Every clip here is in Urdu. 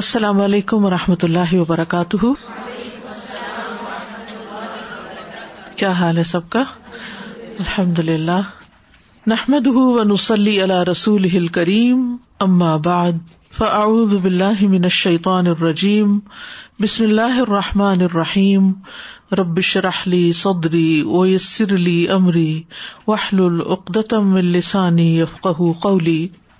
السلام علیکم و رحمۃ اللہ وبرکاتہ کیا حال ہے سب کا الحمد للہ نحمد نسلی اللہ رسول کریم من فعدان الرجیم بسم اللہ الرحمٰن الرحیم ربش رحلی سودری اویسرلی امری وحل العقدم واہلسانی قولی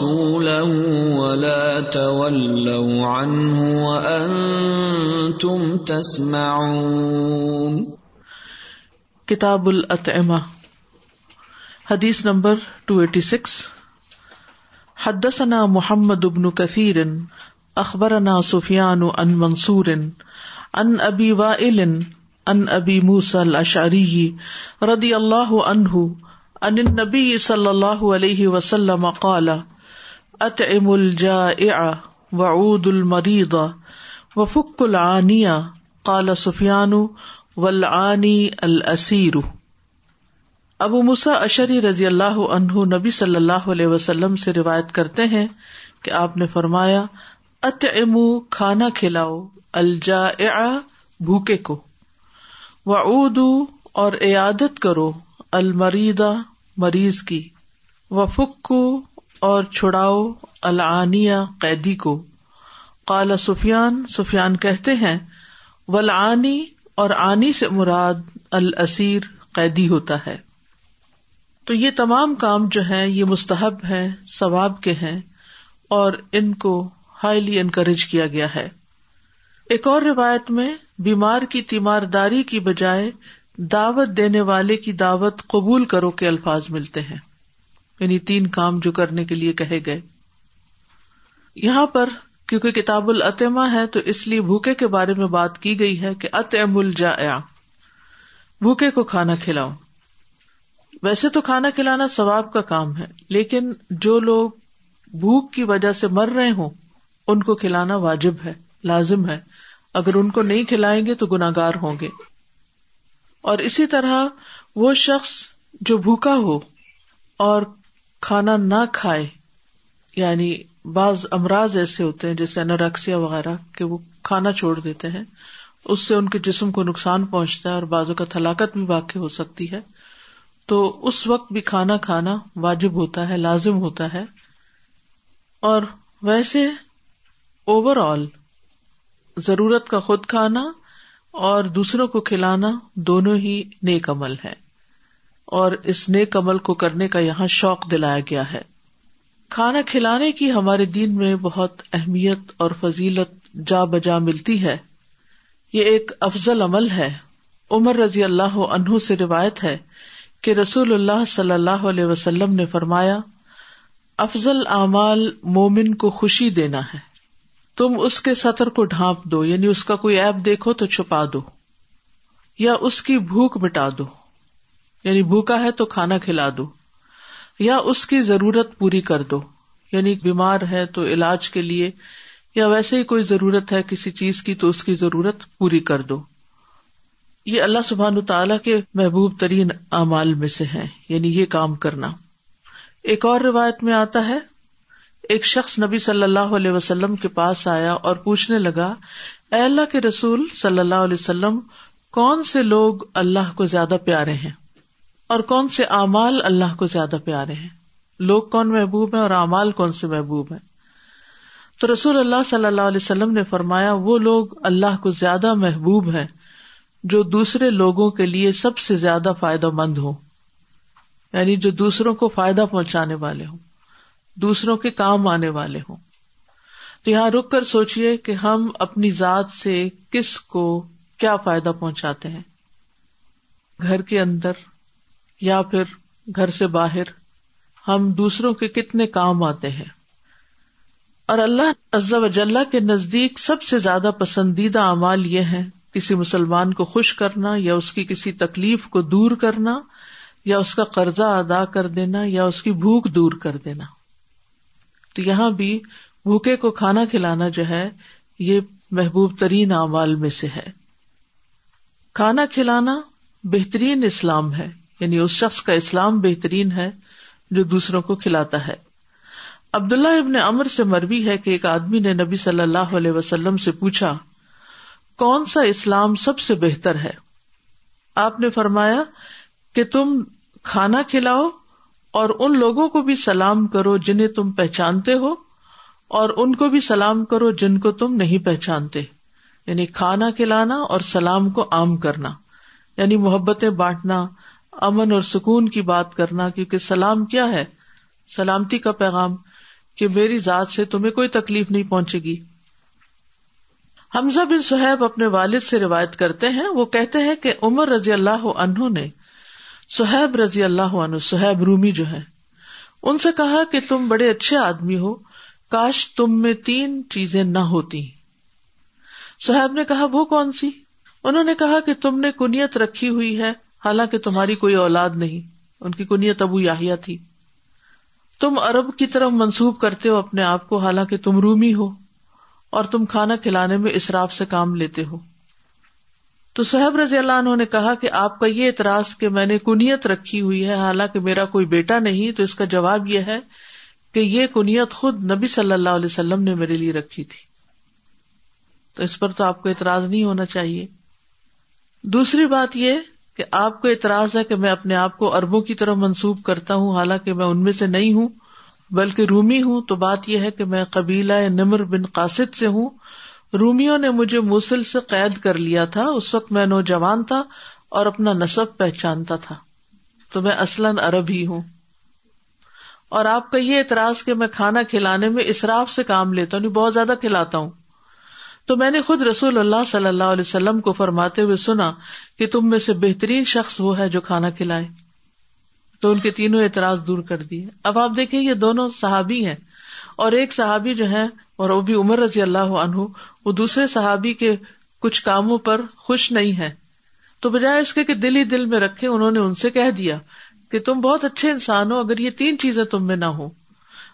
ولا تولوا عنه وأنتم تسمعون کتاب حدیث نمبر 286 حدثنا محمد بن كثير ابن سفيان عن منصور عن ان وائل عن انبی موسى اشریح رضي الله عنه ان النبي صلى الله عليه وسلم قال ات ام الجا و اد و فک العن کالا سفیان ابو مسا اشری رضی اللہ عنہ نبی صلی اللہ علیہ وسلم سے روایت کرتے ہیں کہ آپ نے فرمایا ات ام کھانا کھلاؤ الجا بھوکے کو و اور عیادت کرو المریدا مریض کی وفک اور چھڑاؤ العانیہ قیدی کو کالا سفیان سفیان کہتے ہیں ولعانی اور آنی سے مراد قیدی ہوتا ہے تو یہ تمام کام جو ہے یہ مستحب ہے ثواب کے ہیں اور ان کو ہائیلی انکریج کیا گیا ہے ایک اور روایت میں بیمار کی تیمارداری کی بجائے دعوت دینے والے کی دعوت قبول کرو کے الفاظ ملتے ہیں یعنی تین کام جو کرنے کے لیے کہے گئے یہاں پر کیونکہ کتاب العتما ہے تو اس لیے بھوکے کے بارے میں بات کی گئی ہے کہ اتم الجا بھوکے کو کھانا کھلاؤ ویسے تو کھانا کھلانا ثواب کا کام ہے لیکن جو لوگ بھوک کی وجہ سے مر رہے ہوں ان کو کھلانا واجب ہے لازم ہے اگر ان کو نہیں کھلائیں گے تو گناگار ہوں گے اور اسی طرح وہ شخص جو بھوکا ہو اور کھانا نہ کھائے یعنی بعض امراض ایسے ہوتے ہیں جیسے انوریکسیا وغیرہ کہ وہ کھانا چھوڑ دیتے ہیں اس سے ان کے جسم کو نقصان پہنچتا ہے اور بازو کا تھلاکت بھی واقع ہو سکتی ہے تو اس وقت بھی کھانا کھانا واجب ہوتا ہے لازم ہوتا ہے اور ویسے اوور آل ضرورت کا خود کھانا اور دوسروں کو کھلانا دونوں ہی نیک عمل ہے اور اس عمل کو کرنے کا یہاں شوق دلایا گیا ہے کھانا کھلانے کی ہمارے دین میں بہت اہمیت اور فضیلت جا بجا ملتی ہے یہ ایک افضل عمل ہے عمر رضی اللہ عنہ سے روایت ہے کہ رسول اللہ صلی اللہ علیہ وسلم نے فرمایا افضل اعمال مومن کو خوشی دینا ہے تم اس کے سطر کو ڈھانپ دو یعنی اس کا کوئی ایپ دیکھو تو چھپا دو یا اس کی بھوک مٹا دو یعنی بھوکا ہے تو کھانا کھلا دو یا اس کی ضرورت پوری کر دو یعنی بیمار ہے تو علاج کے لیے یا ویسے ہی کوئی ضرورت ہے کسی چیز کی تو اس کی ضرورت پوری کر دو یہ اللہ سبحان تعالی کے محبوب ترین اعمال میں سے ہے یعنی یہ کام کرنا ایک اور روایت میں آتا ہے ایک شخص نبی صلی اللہ علیہ وسلم کے پاس آیا اور پوچھنے لگا اے اللہ کے رسول صلی اللہ علیہ وسلم کون سے لوگ اللہ کو زیادہ پیارے ہیں اور کون سے اعمال اللہ کو زیادہ پیارے ہیں لوگ کون محبوب ہیں اور اعمال کون سے محبوب ہیں تو رسول اللہ صلی اللہ علیہ وسلم نے فرمایا وہ لوگ اللہ کو زیادہ محبوب ہیں جو دوسرے لوگوں کے لیے سب سے زیادہ فائدہ مند ہوں یعنی جو دوسروں کو فائدہ پہنچانے والے ہوں دوسروں کے کام آنے والے ہوں تو یہاں رک کر سوچئے کہ ہم اپنی ذات سے کس کو کیا فائدہ پہنچاتے ہیں گھر کے اندر یا پھر گھر سے باہر ہم دوسروں کے کتنے کام آتے ہیں اور اللہ و جلہ کے نزدیک سب سے زیادہ پسندیدہ اعمال یہ ہے کسی مسلمان کو خوش کرنا یا اس کی کسی تکلیف کو دور کرنا یا اس کا قرضہ ادا کر دینا یا اس کی بھوک دور کر دینا تو یہاں بھی بھوکے کو کھانا کھلانا جو ہے یہ محبوب ترین اعمال میں سے ہے کھانا کھلانا بہترین اسلام ہے یعنی اس شخص کا اسلام بہترین ہے جو دوسروں کو کھلاتا ہے عبداللہ ابن امر سے مروی ہے کہ ایک آدمی نے نبی صلی اللہ علیہ وسلم سے پوچھا کون سا اسلام سب سے بہتر ہے آپ نے فرمایا کہ تم کھانا کھلاؤ اور ان لوگوں کو بھی سلام کرو جنہیں تم پہچانتے ہو اور ان کو بھی سلام کرو جن کو تم نہیں پہچانتے یعنی کھانا کھلانا اور سلام کو عام کرنا یعنی محبتیں بانٹنا امن اور سکون کی بات کرنا کیونکہ سلام کیا ہے سلامتی کا پیغام کہ میری ذات سے تمہیں کوئی تکلیف نہیں پہنچے گی حمزہ بن سہیب اپنے والد سے روایت کرتے ہیں وہ کہتے ہیں کہ عمر رضی اللہ عنہ نے سہیب رضی اللہ عنہ سہیب رومی جو ہے ان سے کہا کہ تم بڑے اچھے آدمی ہو کاش تم میں تین چیزیں نہ ہوتی سہیب نے کہا وہ کون سی انہوں نے کہا کہ تم نے کنیت رکھی ہوئی ہے حالانکہ تمہاری کوئی اولاد نہیں ان کی کنیت ابو یاہیا تھی تم ارب کی طرف منسوب کرتے ہو اپنے آپ کو حالانکہ تم رومی ہو اور تم کھانا کھلانے میں اسراف سے کام لیتے ہو تو صحیح نے کہا کہ آپ کا یہ اعتراض کہ میں نے کنیت رکھی ہوئی ہے حالانکہ میرا کوئی بیٹا نہیں تو اس کا جواب یہ ہے کہ یہ کنیت خود نبی صلی اللہ علیہ وسلم نے میرے لیے رکھی تھی تو اس پر تو آپ کو اعتراض نہیں ہونا چاہیے دوسری بات یہ کہ آپ کو اعتراض ہے کہ میں اپنے آپ کو اربوں کی طرح منسوب کرتا ہوں حالانکہ میں ان میں سے نہیں ہوں بلکہ رومی ہوں تو بات یہ ہے کہ میں قبیلہ نمر بن قاصد سے ہوں رومیوں نے مجھے موسل سے قید کر لیا تھا اس وقت میں نوجوان تھا اور اپنا نصب پہچانتا تھا تو میں اصلاً عرب ہی ہوں اور آپ کا یہ اعتراض کہ میں کھانا کھلانے میں اصراف سے کام لیتا ہوں یعنی بہت زیادہ کھلاتا ہوں تو میں نے خود رسول اللہ صلی اللہ علیہ وسلم کو فرماتے ہوئے سنا کہ تم میں سے بہترین شخص وہ ہے جو کھانا کھلائے تو ان کے تینوں اعتراض دور کر دیے اب آپ دیکھیں یہ دونوں صحابی ہیں اور ایک صحابی جو ہے اور وہ بھی عمر رضی اللہ عنہ وہ دوسرے صحابی کے کچھ کاموں پر خوش نہیں ہے تو بجائے اس کے کہ دل ہی دل میں رکھے انہوں نے ان سے کہہ دیا کہ تم بہت اچھے انسان ہو اگر یہ تین چیزیں تم میں نہ ہو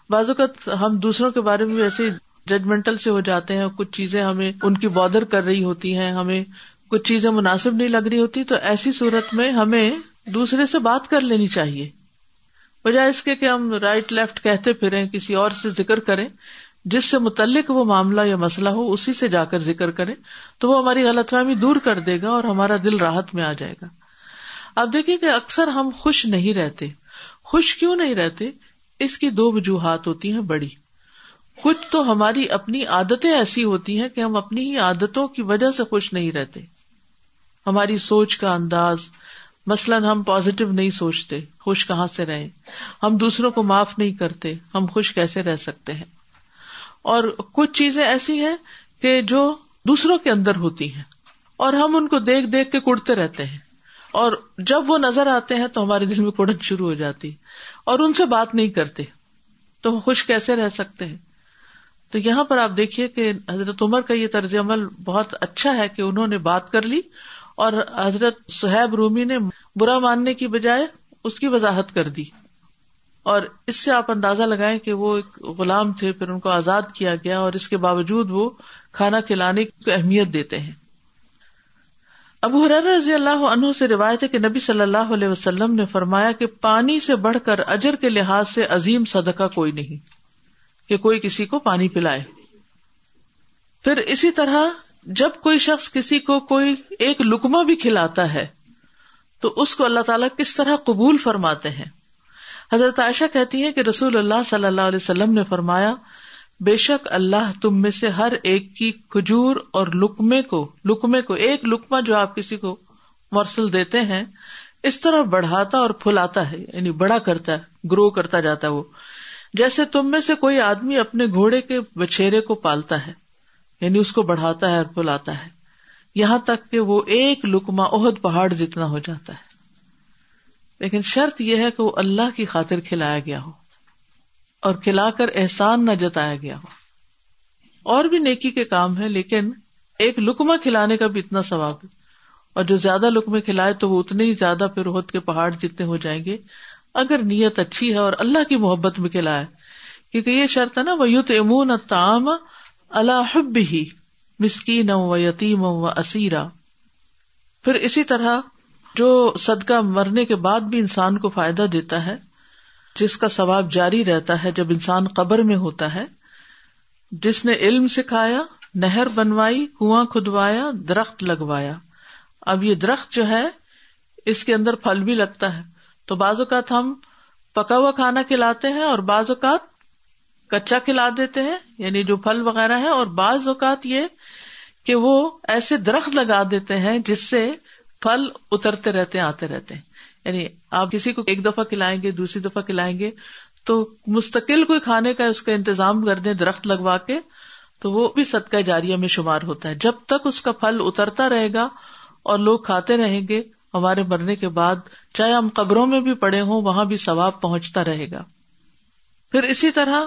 بعض اوقات ہم دوسروں کے بارے میں ایسے ججمنٹل سے ہو جاتے ہیں کچھ چیزیں ہمیں ان کی بادر کر رہی ہوتی ہیں ہمیں کچھ چیزیں مناسب نہیں لگ رہی ہوتی تو ایسی صورت میں ہمیں دوسرے سے بات کر لینی چاہیے وجہ اس کے کہ ہم رائٹ لیفٹ کہتے پھریں کسی اور سے ذکر کریں جس سے متعلق وہ معاملہ یا مسئلہ ہو اسی سے جا کر ذکر کرے تو وہ ہماری غلط فہمی دور کر دے گا اور ہمارا دل راحت میں آ جائے گا اب دیکھیے کہ اکثر ہم خوش نہیں رہتے خوش کیوں نہیں رہتے اس کی دو وجوہات ہوتی ہیں بڑی کچھ تو ہماری اپنی عادتیں ایسی ہوتی ہیں کہ ہم اپنی ہی عادتوں کی وجہ سے خوش نہیں رہتے ہماری سوچ کا انداز مثلاً ہم پازیٹو نہیں سوچتے خوش کہاں سے رہیں ہم دوسروں کو معاف نہیں کرتے ہم خوش کیسے رہ سکتے ہیں اور کچھ چیزیں ایسی ہیں کہ جو دوسروں کے اندر ہوتی ہیں اور ہم ان کو دیکھ دیکھ کے کڑتے رہتے ہیں اور جب وہ نظر آتے ہیں تو ہمارے دل میں کڑن شروع ہو جاتی اور ان سے بات نہیں کرتے تو خوش کیسے رہ سکتے ہیں تو یہاں پر آپ دیکھیے کہ حضرت عمر کا یہ طرز عمل بہت اچھا ہے کہ انہوں نے بات کر لی اور حضرت سہیب رومی نے برا ماننے کی بجائے اس کی وضاحت کر دی اور اس سے آپ اندازہ لگائیں کہ وہ ایک غلام تھے پھر ان کو آزاد کیا گیا اور اس کے باوجود وہ کھانا کھلانے کو اہمیت دیتے ہیں ابو حرار رضی اللہ عنہ سے روایت ہے کہ نبی صلی اللہ علیہ وسلم نے فرمایا کہ پانی سے بڑھ کر اجر کے لحاظ سے عظیم صدقہ کوئی نہیں کہ کوئی کسی کو پانی پلائے پھر اسی طرح جب کوئی شخص کسی کو کوئی ایک لکما بھی کھلاتا ہے تو اس کو اللہ تعالیٰ کس طرح قبول فرماتے ہیں حضرت عائشہ کہتی ہے کہ رسول اللہ صلی اللہ علیہ وسلم نے فرمایا بے شک اللہ تم میں سے ہر ایک کی کھجور اور لکمے کو لکمے کو ایک لکما جو آپ کسی کو مرسل دیتے ہیں اس طرح بڑھاتا اور پھلاتا ہے یعنی بڑا کرتا ہے گرو کرتا جاتا ہے وہ جیسے تم میں سے کوئی آدمی اپنے گھوڑے کے بچھیرے کو پالتا ہے یعنی اس کو بڑھاتا ہے اور پلاتا ہے یہاں تک کہ وہ ایک لکما اہد پہاڑ جتنا ہو جاتا ہے لیکن شرط یہ ہے کہ وہ اللہ کی خاطر کھلایا گیا ہو اور کھلا کر احسان نہ جتایا گیا ہو اور بھی نیکی کے کام ہے لیکن ایک لکما کھلانے کا بھی اتنا ثواب ہے اور جو زیادہ لکمے کھلائے تو وہ اتنے ہی زیادہ پھر وہد کے پہاڑ جتنے ہو جائیں گے اگر نیت اچھی ہے اور اللہ کی محبت میں کھلا ہے کیونکہ یہ شرط ہے نا وہ یوت امون تام اللہ ہی مسکین و یتیم و اسیرا پھر اسی طرح جو صدقہ مرنے کے بعد بھی انسان کو فائدہ دیتا ہے جس کا ثواب جاری رہتا ہے جب انسان قبر میں ہوتا ہے جس نے علم سکھایا نہر بنوائی کنواں کھدوایا درخت لگوایا اب یہ درخت جو ہے اس کے اندر پھل بھی لگتا ہے تو بعض اوقات ہم پکا ہوا کھانا کھلاتے ہیں اور بعض اوقات کچا کھلا دیتے ہیں یعنی جو پھل وغیرہ ہے اور بعض اوقات یہ کہ وہ ایسے درخت لگا دیتے ہیں جس سے پھل اترتے رہتے ہیں آتے رہتے ہیں یعنی آپ کسی کو ایک دفعہ کھلائیں گے دوسری دفعہ کھلائیں گے تو مستقل کوئی کھانے کا اس کا انتظام کر دیں درخت لگوا کے تو وہ بھی صدقہ جاریہ میں شمار ہوتا ہے جب تک اس کا پھل اترتا رہے گا اور لوگ کھاتے رہیں گے ہمارے مرنے کے بعد چاہے ہم قبروں میں بھی پڑے ہوں وہاں بھی ثواب پہنچتا رہے گا پھر اسی طرح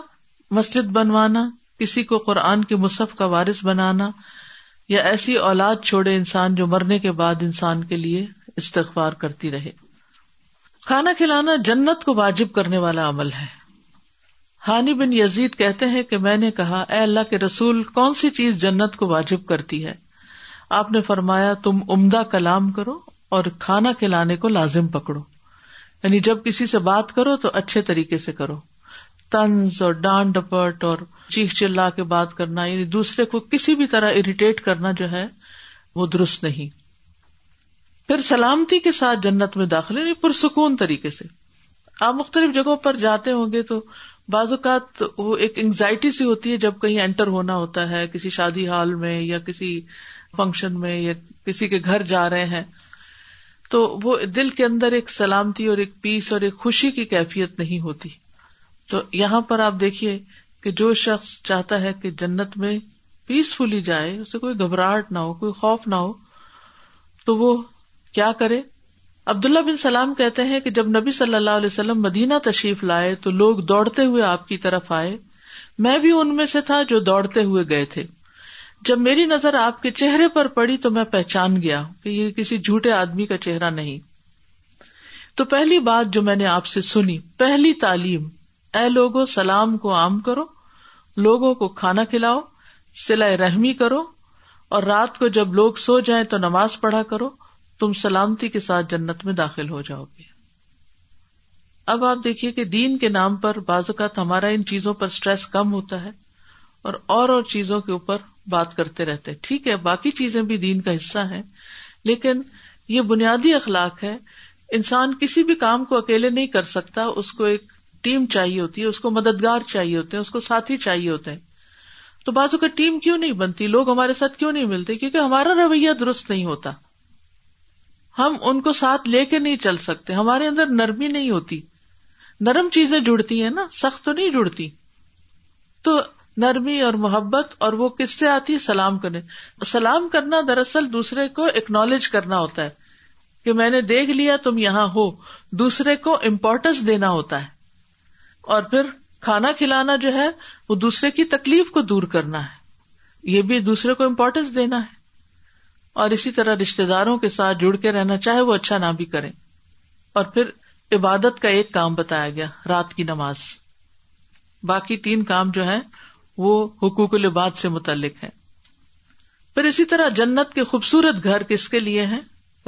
مسجد بنوانا کسی کو قرآن کے مصحف کا وارث بنانا یا ایسی اولاد چھوڑے انسان جو مرنے کے بعد انسان کے لیے استغفار کرتی رہے کھانا کھلانا جنت کو واجب کرنے والا عمل ہے ہانی بن یزید کہتے ہیں کہ میں نے کہا اے اللہ کے رسول کون سی چیز جنت کو واجب کرتی ہے آپ نے فرمایا تم عمدہ کلام کرو اور کھانا کھلانے کو لازم پکڑو یعنی جب کسی سے بات کرو تو اچھے طریقے سے کرو تنز اور ڈان ڈپٹ اور چیخ چل کے بات کرنا یعنی دوسرے کو کسی بھی طرح اریٹیٹ کرنا جو ہے وہ درست نہیں پھر سلامتی کے ساتھ جنت میں داخلے یعنی پرسکون طریقے سے آپ مختلف جگہوں پر جاتے ہوں گے تو بعض اوقات وہ ایک انگزائٹی سی ہوتی ہے جب کہیں انٹر ہونا ہوتا ہے کسی شادی ہال میں یا کسی فنکشن میں یا کسی کے گھر جا رہے ہیں تو وہ دل کے اندر ایک سلامتی اور ایک پیس اور ایک خوشی کی کیفیت نہیں ہوتی تو یہاں پر آپ دیکھیے کہ جو شخص چاہتا ہے کہ جنت میں پیسفلی جائے اسے کوئی گھبراہٹ نہ ہو کوئی خوف نہ ہو تو وہ کیا کرے عبد اللہ بن سلام کہتے ہیں کہ جب نبی صلی اللہ علیہ وسلم مدینہ تشریف لائے تو لوگ دوڑتے ہوئے آپ کی طرف آئے میں بھی ان میں سے تھا جو دوڑتے ہوئے گئے تھے جب میری نظر آپ کے چہرے پر پڑی تو میں پہچان گیا کہ یہ کسی جھوٹے آدمی کا چہرہ نہیں تو پہلی بات جو میں نے آپ سے سنی پہلی تعلیم اے لوگ سلام کو عام کرو لوگوں کو کھانا کھلاؤ سلائی رحمی کرو اور رات کو جب لوگ سو جائیں تو نماز پڑھا کرو تم سلامتی کے ساتھ جنت میں داخل ہو جاؤ گے اب آپ دیکھیے کہ دین کے نام پر بعض اوقات ہمارا ان چیزوں پر اسٹریس کم ہوتا ہے اور اور اور چیزوں کے اوپر بات کرتے رہتے ٹھیک ہے باقی چیزیں بھی دین کا حصہ ہیں لیکن یہ بنیادی اخلاق ہے انسان کسی بھی کام کو اکیلے نہیں کر سکتا اس کو ایک ٹیم چاہیے ہوتی ہے اس کو مددگار چاہیے ہوتے ہیں اس کو ساتھی چاہیے ہوتے ہیں تو بازو کا ٹیم کیوں نہیں بنتی لوگ ہمارے ساتھ کیوں نہیں ملتے کیونکہ ہمارا رویہ درست نہیں ہوتا ہم ان کو ساتھ لے کے نہیں چل سکتے ہمارے اندر نرمی نہیں ہوتی نرم چیزیں جڑتی ہیں نا سخت تو نہیں جڑتی تو نرمی اور محبت اور وہ کس سے آتی سلام کرنے سلام کرنا دراصل دوسرے کو اکنالج کرنا ہوتا ہے کہ میں نے دیکھ لیا تم یہاں ہو دوسرے کو امپورٹینس دینا ہوتا ہے اور پھر کھانا کھلانا جو ہے وہ دوسرے کی تکلیف کو دور کرنا ہے یہ بھی دوسرے کو امپورٹینس دینا ہے اور اسی طرح رشتے داروں کے ساتھ جڑ کے رہنا چاہے وہ اچھا نہ بھی کرے اور پھر عبادت کا ایک کام بتایا گیا رات کی نماز باقی تین کام جو ہے وہ حقوق العباد سے متعلق ہے پھر اسی طرح جنت کے خوبصورت گھر کس کے لیے ہیں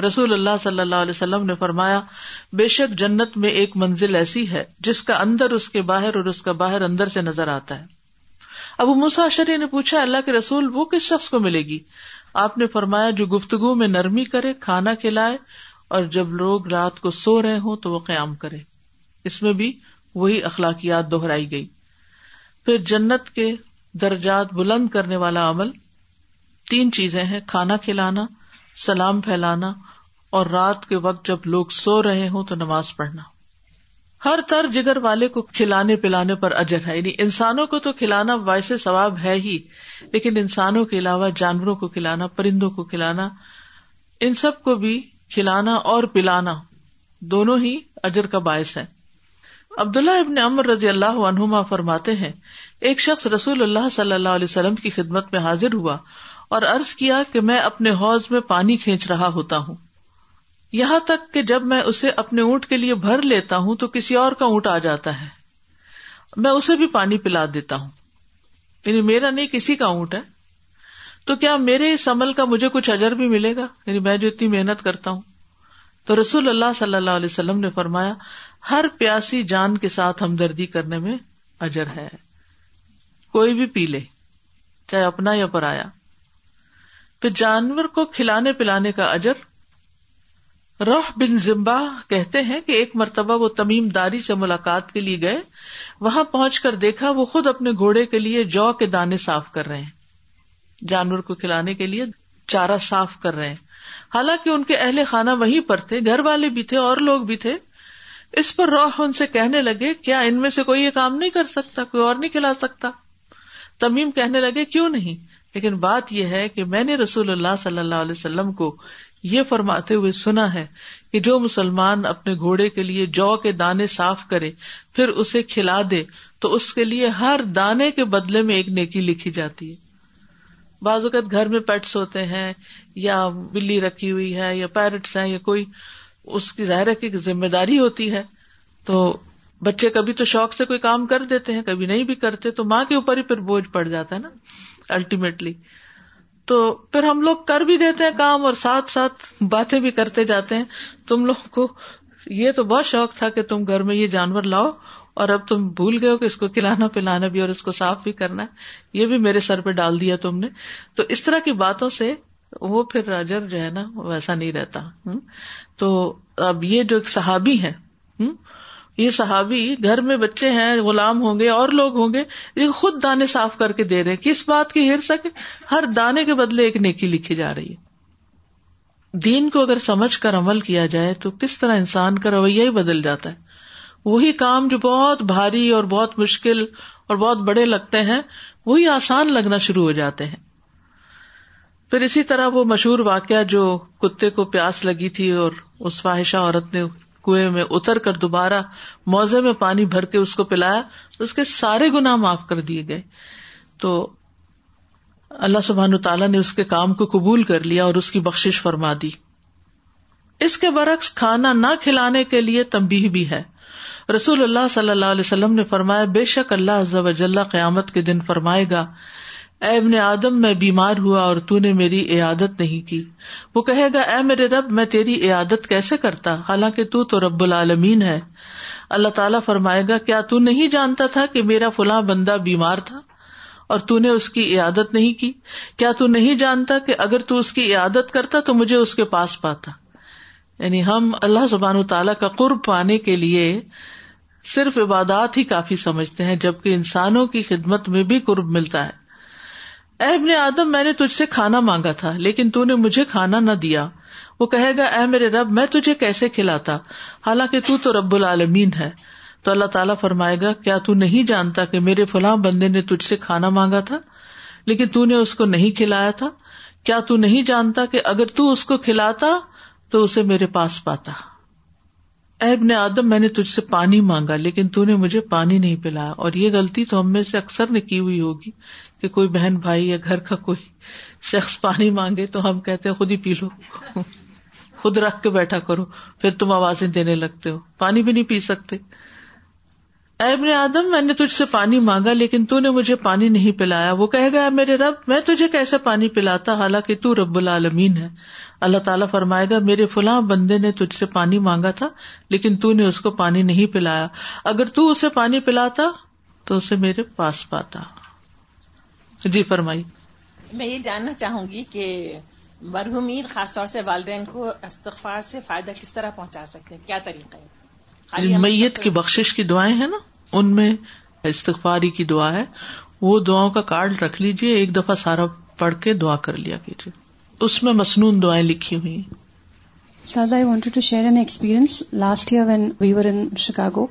رسول اللہ صلی اللہ علیہ وسلم نے فرمایا بے شک جنت میں ایک منزل ایسی ہے جس کا اندر اس کے باہر اور اس کا باہر اندر سے نظر آتا ہے ابو مساشری نے پوچھا اللہ کے رسول وہ کس شخص کو ملے گی آپ نے فرمایا جو گفتگو میں نرمی کرے کھانا کھلائے اور جب لوگ رات کو سو رہے ہوں تو وہ قیام کرے اس میں بھی وہی اخلاقیات دوہرائی گئی پھر جنت کے درجات بلند کرنے والا عمل تین چیزیں ہیں کھانا کھلانا سلام پھیلانا اور رات کے وقت جب لوگ سو رہے ہوں تو نماز پڑھنا ہر تر جگر والے کو کھلانے پلانے پر اجر ہے یعنی انسانوں کو تو کھلانا ویسے ثواب ہے ہی لیکن انسانوں کے علاوہ جانوروں کو کھلانا پرندوں کو کھلانا ان سب کو بھی کھلانا اور پلانا دونوں ہی اجر کا باعث ہے عبد اللہ ابن امر رضی اللہ عنہما فرماتے ہیں ایک شخص رسول اللہ صلی اللہ علیہ وسلم کی خدمت میں حاضر ہوا اور ارض کیا کہ میں اپنے حوض میں پانی کھینچ رہا ہوتا ہوں یہاں تک کہ جب میں اسے اپنے اونٹ کے لیے بھر لیتا ہوں تو کسی اور کا اونٹ آ جاتا ہے میں اسے بھی پانی پلا دیتا ہوں یعنی میرا نہیں کسی کا اونٹ ہے تو کیا میرے اس عمل کا مجھے کچھ اجر بھی ملے گا یعنی میں جو اتنی محنت کرتا ہوں تو رسول اللہ صلی اللہ علیہ وسلم نے فرمایا ہر پیاسی جان کے ساتھ ہمدردی کرنے میں اجر ہے کوئی بھی پی لے چاہے اپنا یا پرایا پھر جانور کو کھلانے پلانے کا اجر روح بن زمبا کہتے ہیں کہ ایک مرتبہ وہ تمیم داری سے ملاقات کے لیے گئے وہاں پہنچ کر دیکھا وہ خود اپنے گھوڑے کے لیے جو کے دانے صاف کر رہے ہیں جانور کو کھلانے کے لیے چارہ صاف کر رہے ہیں حالانکہ ان کے اہل خانہ وہیں پر تھے گھر والے بھی تھے اور لوگ بھی تھے اس پر روح ان سے کہنے لگے کیا ان میں سے کوئی یہ کام نہیں کر سکتا کوئی اور نہیں کھلا سکتا تمیم کہنے لگے کیوں نہیں لیکن بات یہ ہے کہ میں نے رسول اللہ صلی اللہ علیہ وسلم کو یہ فرماتے ہوئے سنا ہے کہ جو مسلمان اپنے گھوڑے کے لیے جو کے دانے صاف کرے پھر اسے کھلا دے تو اس کے لیے ہر دانے کے بدلے میں ایک نیکی لکھی جاتی ہے بعض اوقات گھر میں پیٹس ہوتے ہیں یا بلی رکھی ہوئی ہے یا پیرٹس ہیں یا کوئی اس کی ہے کی ذمہ داری ہوتی ہے تو بچے کبھی تو شوق سے کوئی کام کر دیتے ہیں کبھی نہیں بھی کرتے تو ماں کے اوپر ہی پھر بوجھ پڑ جاتا ہے نا الٹیمیٹلی تو پھر ہم لوگ کر بھی دیتے ہیں کام اور ساتھ ساتھ باتیں بھی کرتے جاتے ہیں تم لوگ کو یہ تو بہت شوق تھا کہ تم گھر میں یہ جانور لاؤ اور اب تم بھول گئے ہو کہ اس کو کھلانا پلانا بھی اور اس کو صاف بھی کرنا یہ بھی میرے سر پہ ڈال دیا تم نے تو اس طرح کی باتوں سے وہ پھر راجر جو ہے نا ویسا نہیں رہتا ہوں تو اب یہ جو ایک صحابی ہے یہ صحابی گھر میں بچے ہیں غلام ہوں گے اور لوگ ہوں گے یہ خود دانے صاف کر کے دے رہے ہیں کس بات کی ہر سکے ہر دانے کے بدلے ایک نیکی لکھی جا رہی ہے دین کو اگر سمجھ کر عمل کیا جائے تو کس طرح انسان کا رویہ ہی بدل جاتا ہے وہی کام جو بہت بھاری اور بہت مشکل اور بہت بڑے لگتے ہیں وہی آسان لگنا شروع ہو جاتے ہیں پھر اسی طرح وہ مشہور واقعہ جو کتے کو پیاس لگی تھی اور اس فواہشہ عورت نے کنویں میں اتر کر دوبارہ موزے میں پانی بھر کے اس کو پلایا اس کے سارے گنا معاف کر دیے گئے تو اللہ سبحان تعالیٰ نے اس کے کام کو قبول کر لیا اور اس کی بخش فرما دی اس کے برعکس کھانا نہ کھلانے کے لیے تمبی بھی ہے رسول اللہ صلی اللہ علیہ وسلم نے فرمایا بے شک اللہ ضب اللہ قیامت کے دن فرمائے گا اے ابن آدم میں بیمار ہوا اور تو نے میری عیادت نہیں کی وہ کہے گا اے میرے رب میں تیری عیادت کیسے کرتا حالانکہ تو تو رب العالمین ہے اللہ تعالیٰ فرمائے گا کیا تو نہیں جانتا تھا کہ میرا فلاں بندہ بیمار تھا اور تو نے اس کی عیادت نہیں کی کیا تو نہیں جانتا کہ اگر تو اس کی عیادت کرتا تو مجھے اس کے پاس پاتا یعنی ہم اللہ زبان و کا قرب پانے کے لیے صرف عبادات ہی کافی سمجھتے ہیں جبکہ انسانوں کی خدمت میں بھی قرب ملتا ہے اے ابن آدم میں نے تجھ سے کھانا مانگا تھا لیکن تو نے مجھے کھانا نہ دیا وہ کہے گا اے میرے رب میں تجھے کیسے کھلاتا حالانکہ تو تو رب العالمین ہے تو اللہ تعالیٰ فرمائے گا کیا تو نہیں جانتا کہ میرے فلاں بندے نے تجھ سے کھانا مانگا تھا لیکن تو نے اس کو نہیں کھلایا تھا کیا تو نہیں جانتا کہ اگر تو اس کو کھلاتا تو اسے میرے پاس پاتا اے نے آدم میں نے تجھ سے پانی مانگا لیکن نے مجھے پانی نہیں پلایا اور یہ غلطی تو ہم میں سے اکثر نے کی ہوئی ہوگی کہ کوئی بہن بھائی یا گھر کا کوئی شخص پانی مانگے تو ہم کہتے خود ہی پی لو خود رکھ کے بیٹھا کرو پھر تم آوازیں دینے لگتے ہو پانی بھی نہیں پی سکتے اے نے آدم میں نے تجھ سے پانی مانگا لیکن نے مجھے پانی نہیں پلایا وہ کہے گا میرے رب میں تجھے کیسے پانی پلاتا حالانکہ تو رب العالمین ہے اللہ تعالیٰ فرمائے گا میرے فلاں بندے نے تجھ سے پانی مانگا تھا لیکن تو نے اس کو پانی نہیں پلایا اگر تو اسے پانی پلاتا تو اسے میرے پاس پاتا جی فرمائی میں یہ جاننا چاہوں گی کہ مرحومین خاص طور سے والدین کو استغفار سے فائدہ کس طرح پہنچا سکتے ہیں کیا طریقہ ہے میت کی بخش کی دعائیں ہیں نا ان میں استغفاری کی دعا ہے وہ دعاؤں کا کارڈ رکھ لیجیے ایک دفعہ سارا پڑھ کے دعا کر لیا کیجیے اس میں مصنون دعائیں لکھی ہوئی ساز I want to share an experience last year when we were in Chicago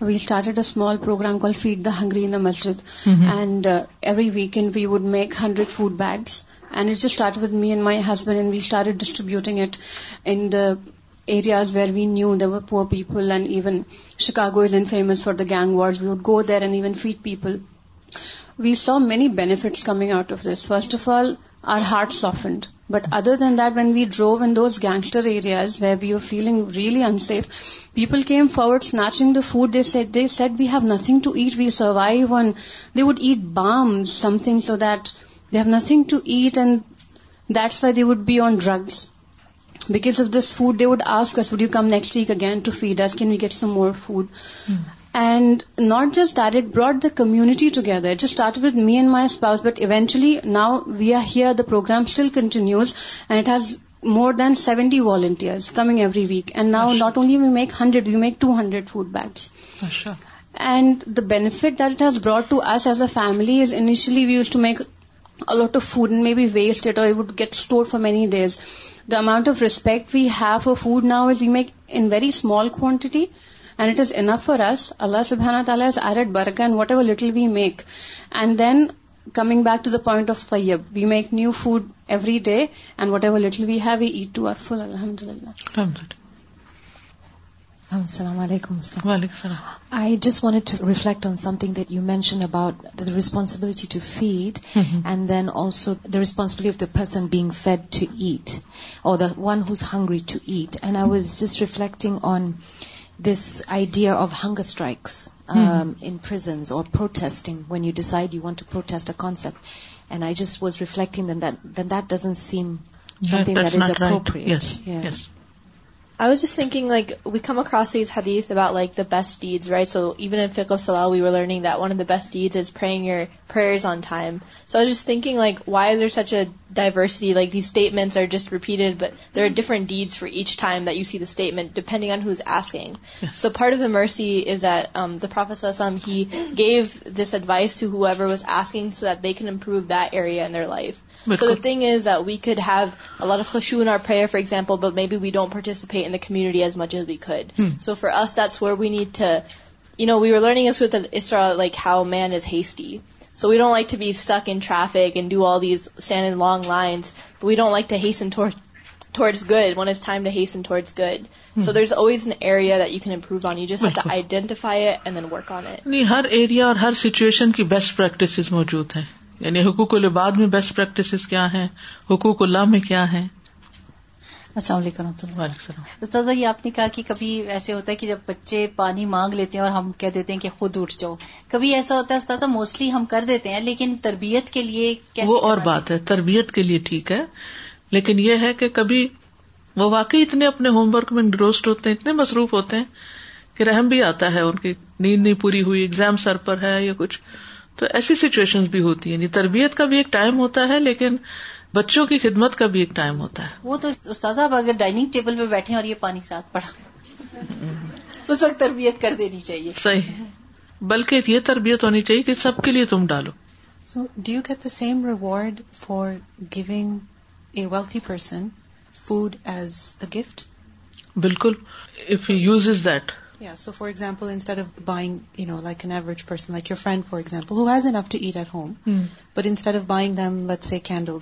we started a small programme called feed the hungry in masjid and every week we would make hundred food bags and it start with me and my husband and we start distributing it in the areas where we knew the poor people and even Chicago is and famous for the gang war with go there and even feed people we so many benefits coming out of this first of all our heart softened But other than that, when we drove in those gangster areas where we were feeling really unsafe, people came forward snatching the food. They said, we have nothing to eat, we survive on... They would eat bombs, something, so that they have nothing to eat, and that's why they would be on drugs. Because of this food, they would ask us, would you come next week again to feed us? Can we get some more food? Mm. And not just that, it brought the community together. It just started with me and my spouse, but eventually now we are here. The program still continues, and it has more than 70 volunteers coming every week. And now not only we make 100, we make 200 food bags. And the benefit that it has brought to us as a family is initially we used to make a lot of food and maybe waste it, or it would get stored for many days. The amount of respect we have for food now is we make in very small quantity and it is enough for us Allah تعالیٰ از تعلیٹ برک and whatever little we make and then coming back to the point of Tayyip we make new food every day and whatever little we have we eat to our full الحمد للہ السلام علیکم I just want to reflect on something that you mention about the responsibility to feed and then also the responsibility of the person beg feed to eat or the one who's hungry to eat and I was just reflecting on of ہنگ strikes in prisons protest when you decide you want to protest concept and I just was reflect doesn't seem I was just thinking, like, we come across these hadith about, like, the best deeds, right? So even in Fiqh of Salah, we were learning that one of the best deeds is praying your prayers on time. So I was just thinking, like, why is there such a diversity? Like, these statements are just repeated, but there are different deeds for each time that you see the statement, depending on who's asking. So part of the mercy is that um, the Prophet sallallahu alaihi wasallam, he gave this advice to whoever was asking so that they can improve that area in their life. So the thing is Wade ہیوشن for example me we don'ts like like to be stick in fact into all these scene wing line we don't like good one is there is always an area اور ہر سیچویشن کی بیسٹ پریکٹسز موجود ہیں یعنی حقوق الباد میں بیسٹ پریکٹس کیا ہیں حقوق اللہ میں کیا ہیں السلام علیکم وعلیکم السلام استاذہ یہ آپ نے کہا کہ کبھی ایسے ہوتا ہے کہ جب بچے پانی مانگ لیتے ہیں اور ہم کہہ دیتے ہیں کہ خود اٹھ جاؤ کبھی ایسا ہوتا ہے استاذہ موسٹلی ہم کر دیتے ہیں لیکن تربیت کے لیے وہ اور بات ہے تربیت کے لیے ٹھیک ہے لیکن یہ ہے کہ کبھی وہ واقعی اتنے اپنے ہوم ورک میں انڈروسڈ ہوتے ہیں اتنے مصروف ہوتے ہیں کہ رحم بھی آتا ہے ان کی نیند نہیں پوری ہوئی ایگزام سر پر ہے یا کچھ تو ایسی سچویشن بھی ہوتی ہیں یعنی تربیت کا بھی ایک ٹائم ہوتا ہے لیکن بچوں کی خدمت کا بھی ایک ٹائم ہوتا ہے وہ تو اگر ڈائننگ ٹیبل پہ بیٹھے اور یہ پانی کے ساتھ پڑھا اس وقت تربیت کر دینی چاہیے صحیح بلکہ یہ تربیت ہونی چاہیے کہ سب کے لیے تم ڈالو so do you get the same reward for giving a wealthy person food as a gift بالکل if you use is that یا so for example instead of buying you Naik an average person like your friend for example has an enough to eat at home but انٹرنڈل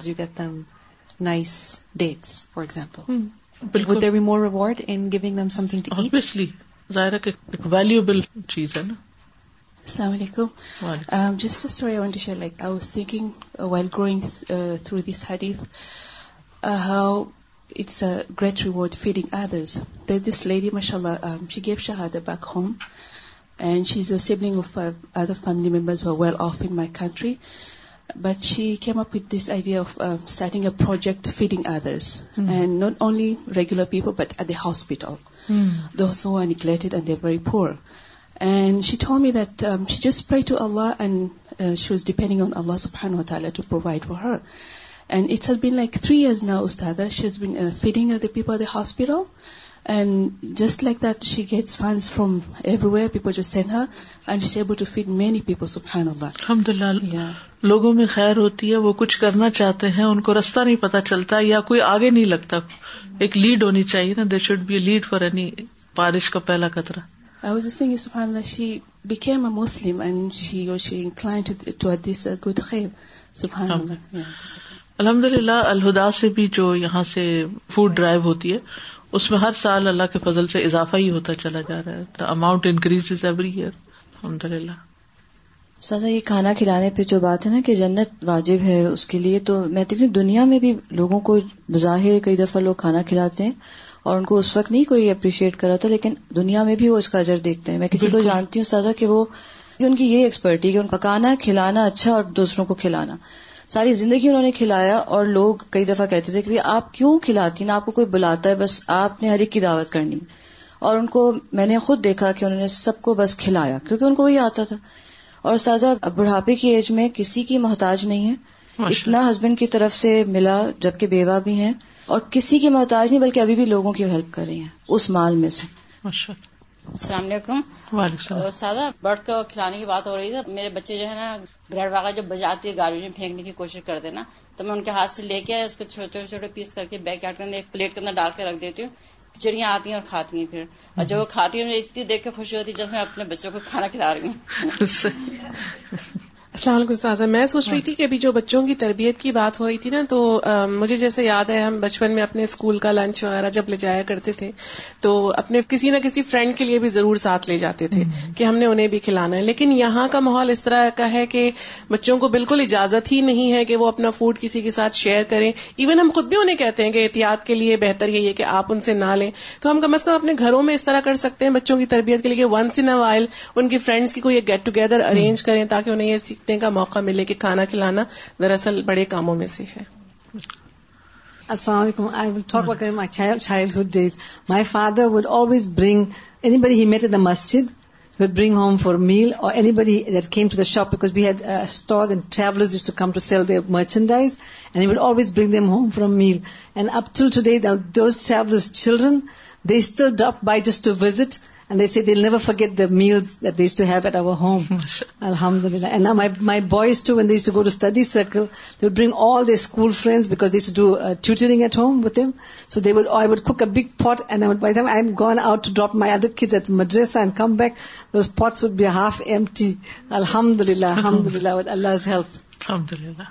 السلام علیکم جسٹس لائک آئی وز سوئ through this ہریف how it's a great reward feeding others this this lady ماشاء اللہ she gave شہاد back home and she is a sibling of other family members who well off in my country but she came up with this idea of starting a project feeding others and not only regular people but at hospital though so neglect an دور and she to me that she just pay to Allah and she is depending on Allah سف تعالیٰ to provide for her and it's has been like three years نا استاد she has been feeding a people at hospital and just like that she gets funds from everywhere people جو send her and she able to feed many people سبحان اللہ الحمد للہ لوگوں میں خیر ہوتی ہے وہ کچھ کرنا چاہتے ہیں ان کو راستہ نہیں پتا چلتا یا کوئی آگے نہیں لگتا ایک لیڈ ہونی چاہیے نا they should be a lead for any بارش کا پہلا قطرہ I was just thinking, subhanAllah, she became a Muslim and she or she inclined to, to this uh, good khair. Subhanallah. Yeah, الحمد للہ الہدا سے بھی جو یہاں سے فوڈ ڈرائیو ہوتی ہے اس میں ہر سال اللہ کے فضل سے اضافہ ہی ہوتا چلا جا رہا ہے the amount increase every year الحمد للہ سزا یہ کھانا کھلانے پہ جو بات ہے نا کہ جنت واجب ہے اس کے لیے تو میں دیکھ رہی ہوں دنیا میں بھی لوگوں کو بظاہر کئی دفعہ لوگ کھانا کھلاتے ہیں اور ان کو اس وقت نہیں کوئی اپریشیٹ کرا تھا لیکن دنیا میں بھی وہ اس کا اجر دیکھتے ہیں میں کسی کو جانتی ہوں سزا کہ وہ ان کی یہ ایکسپرٹی کہ ان پکانا کھلانا اچھا اور دوسروں کو کھلانا ساری زندگی انہوں نے کھلایا اور لوگ کئی دفعہ کہتے تھے کہ آپ کیوں کھلاتی ہیں نا آپ کو کوئی بلاتا ہے بس آپ نے ہر ایک کی دعوت کرنی اور ان کو میں نے خود دیکھا کہ انہوں نے سب کو بس کھلایا کیونکہ ان کو وہی آتا تھا اور سازا بڑھاپے کی ایج میں کسی کی محتاج نہیں ہے اتنا ہسبینڈ کی طرف سے ملا جبکہ بیوہ بھی ہیں اور کسی کی محتاج نہیں بلکہ ابھی بھی لوگوں کی ہیلپ کر رہی ہیں اس مال میں سے السلام علیکم برڈ کو کھلانے کی بات ہو رہی تھی میرے بچے جو ہے نا بریڈ وغیرہ جو بجاتی ہے گاڑی میں پھینکنے کی کوشش کرتے نا تو میں ان کے ہاتھ سے لے کے اس کو چھوٹے چھوٹے پیس کر کے بیک یارڈ کے اندر ایک پلیٹ کے اندر ڈال کے رکھ دیتی ہوں چڑیاں آتی ہیں اور کھاتی ہیں پھر اور جب وہ کھاتی ہیں مجھے اتنی دیکھ کے خوشی ہوتی ہے جیسے میں اپنے بچوں کو کھانا کھلا رہی ہوں السلام علیکم استاذ میں سوچ رہی تھی کہ ابھی جو بچوں کی تربیت کی بات ہو رہی تھی نا تو مجھے جیسے یاد ہے ہم بچپن میں اپنے اسکول کا لنچ وغیرہ جب لے جایا کرتے تھے تو اپنے کسی نہ کسی فرینڈ کے لیے بھی ضرور ساتھ لے جاتے تھے کہ ہم نے انہیں بھی کھلانا ہے لیکن یہاں کا ماحول اس طرح کا ہے کہ بچوں کو بالکل اجازت ہی نہیں ہے کہ وہ اپنا فوڈ کسی کے ساتھ شیئر کریں ایون ہم خود بھی انہیں کہتے ہیں کہ احتیاط کے لیے بہتر یہ کہ آپ ان سے نہ لیں تو ہم کم از کم اپنے گھروں میں اس طرح کر سکتے ہیں بچوں کی تربیت کے لیے کہ ونس ان اوائل ان کی فرینڈس کی کوئی گیٹ ٹوگیدر ارینج کریں تاکہ انہیں یہ جتنے کا موقع ملے کہ کھانا کھلانا دراصل بڑے کاموں میں سے ہے السلام علیکم I will talk about my child childhood days my father would always bring any بڑی ہی met the masjid bring home for meal or سی دل ٹو ایٹ اوور ہوم الحمد للہ go study circle they bring all the school friends at home Vim so دی وائی card I am gone out my other madrasa and come with be half M T الحمد للہ الحمد للہ with Allah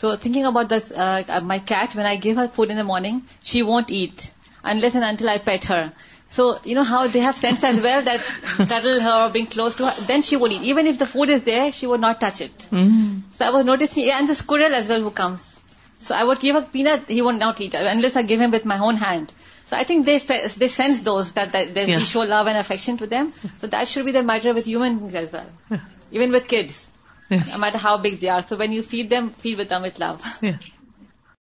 So thinking about this, uh, uh, my cat, when I give her food in the morning, she won't eat unless and until I pet her. So, you know how they have sense as well, that cuddle her or being close to her, then she would eat. Even if the food is there, she would not touch it. Mm-hmm. So I was noticing, and the squirrel as well who comes. So I would give a peanut, he would not eat unless I give him with my own hand. So I think they sense those, that we show love and affection to them. So that should be the matter with human beings as well, even with kids. How when you feed with love